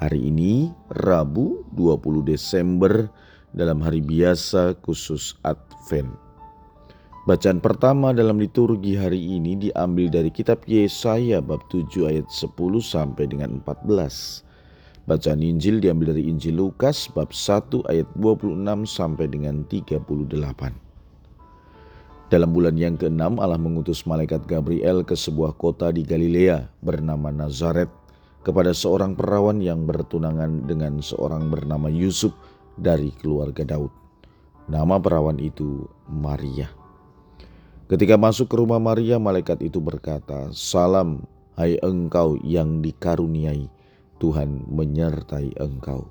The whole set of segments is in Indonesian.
Hari ini Rabu 20 Desember dalam hari biasa khusus Advent. Bacaan pertama dalam liturgi hari ini diambil dari kitab Yesaya bab 7 ayat 10 sampai dengan 14. Bacaan Injil diambil dari Injil Lukas bab 1 ayat 26 sampai dengan 38. Dalam bulan yang ke-6 Allah mengutus malaikat Gabriel ke sebuah kota di Galilea bernama Nazaret kepada seorang perawan yang bertunangan dengan seorang bernama Yusuf dari keluarga Daud. Nama perawan itu Maria. Ketika masuk ke rumah Maria, malaikat itu berkata, "Salam, hai engkau yang dikaruniai, Tuhan menyertai engkau."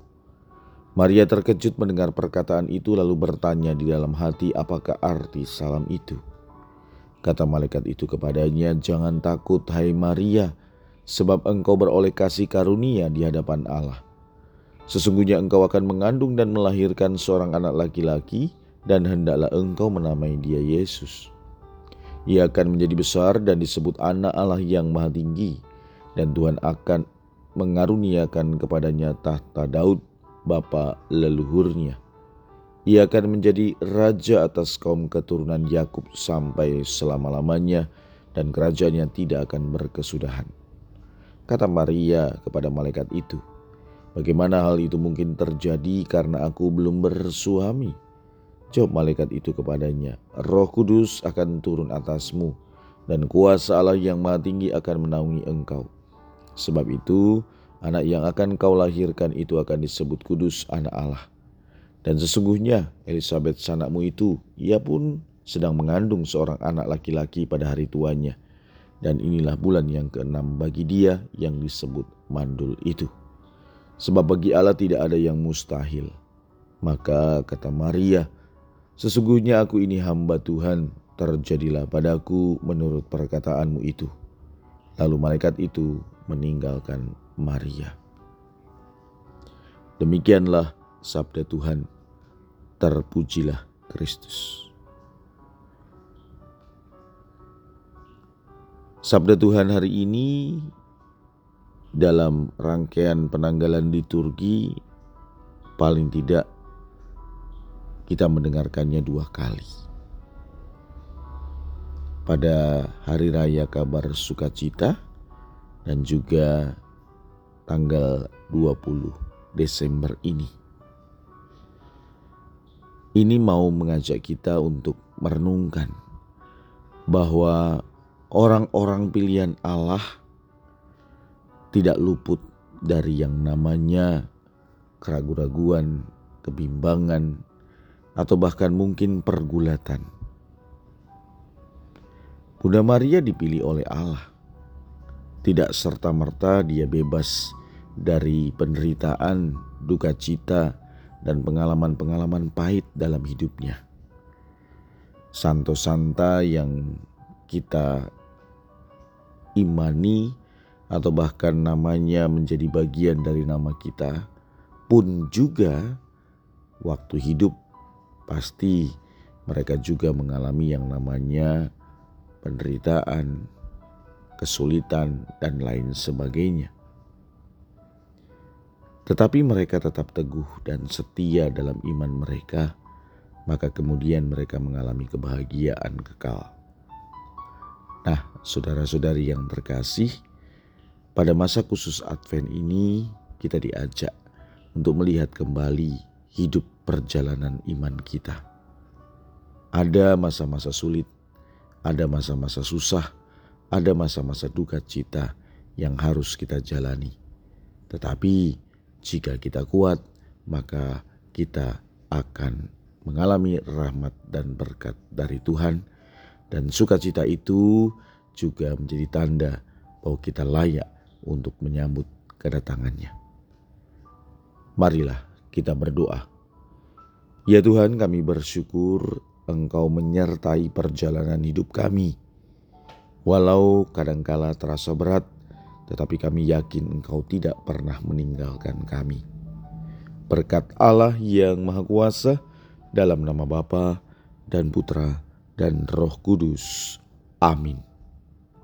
Maria terkejut mendengar perkataan itu, lalu bertanya di dalam hati, "Apakah arti salam itu?" Kata malaikat itu kepadanya, "Jangan takut, hai Maria." Sebab engkau beroleh kasih karunia di hadapan Allah. Sesungguhnya engkau akan mengandung dan melahirkan seorang anak laki-laki, dan hendaklah engkau menamai dia Yesus. Ia akan menjadi besar dan disebut Anak Allah yang Maha Tinggi, dan Tuhan akan mengaruniakan kepadanya tahta Daud, bapa leluhurnya. Ia akan menjadi raja atas kaum keturunan Yakub sampai selama-lamanya, dan kerajaannya tidak akan berkesudahan. Kata Maria kepada malaikat itu, Bagaimana hal itu mungkin terjadi karena aku belum bersuami? Jawab malaikat itu kepadanya, Roh Kudus akan turun atasmu dan kuasa Allah yang maha tinggi akan menaungi engkau. Sebab itu, anak yang akan kau lahirkan itu akan disebut kudus anak Allah. Dan sesungguhnya Elizabeth sanakmu itu, ia pun sedang mengandung seorang anak laki-laki pada hari tuanya dan inilah bulan yang keenam bagi dia yang disebut mandul itu. Sebab bagi Allah tidak ada yang mustahil. Maka kata Maria, sesungguhnya aku ini hamba Tuhan, terjadilah padaku menurut perkataanmu itu. Lalu malaikat itu meninggalkan Maria. Demikianlah sabda Tuhan, terpujilah Kristus. Sabda Tuhan hari ini dalam rangkaian penanggalan liturgi paling tidak kita mendengarkannya dua kali. Pada hari raya kabar sukacita dan juga tanggal 20 Desember ini. Ini mau mengajak kita untuk merenungkan bahwa orang-orang pilihan Allah tidak luput dari yang namanya keraguan-raguan, kebimbangan, atau bahkan mungkin pergulatan. Bunda Maria dipilih oleh Allah. Tidak serta-merta dia bebas dari penderitaan, duka cita, dan pengalaman-pengalaman pahit dalam hidupnya. Santo Santa yang kita imani atau bahkan namanya menjadi bagian dari nama kita pun juga waktu hidup pasti mereka juga mengalami yang namanya penderitaan, kesulitan, dan lain sebagainya. Tetapi mereka tetap teguh dan setia dalam iman mereka, maka kemudian mereka mengalami kebahagiaan kekal. Saudara-saudari yang terkasih, pada masa khusus Advent ini kita diajak untuk melihat kembali hidup perjalanan iman kita. Ada masa-masa sulit, ada masa-masa susah, ada masa-masa duka cita yang harus kita jalani. Tetapi jika kita kuat, maka kita akan mengalami rahmat dan berkat dari Tuhan dan sukacita itu juga menjadi tanda bahwa kita layak untuk menyambut kedatangannya. Marilah kita berdoa. Ya Tuhan, kami bersyukur Engkau menyertai perjalanan hidup kami. Walau kadangkala terasa berat, tetapi kami yakin Engkau tidak pernah meninggalkan kami. Berkat Allah yang Maha Kuasa, dalam nama Bapa dan Putra dan Roh Kudus. Amin.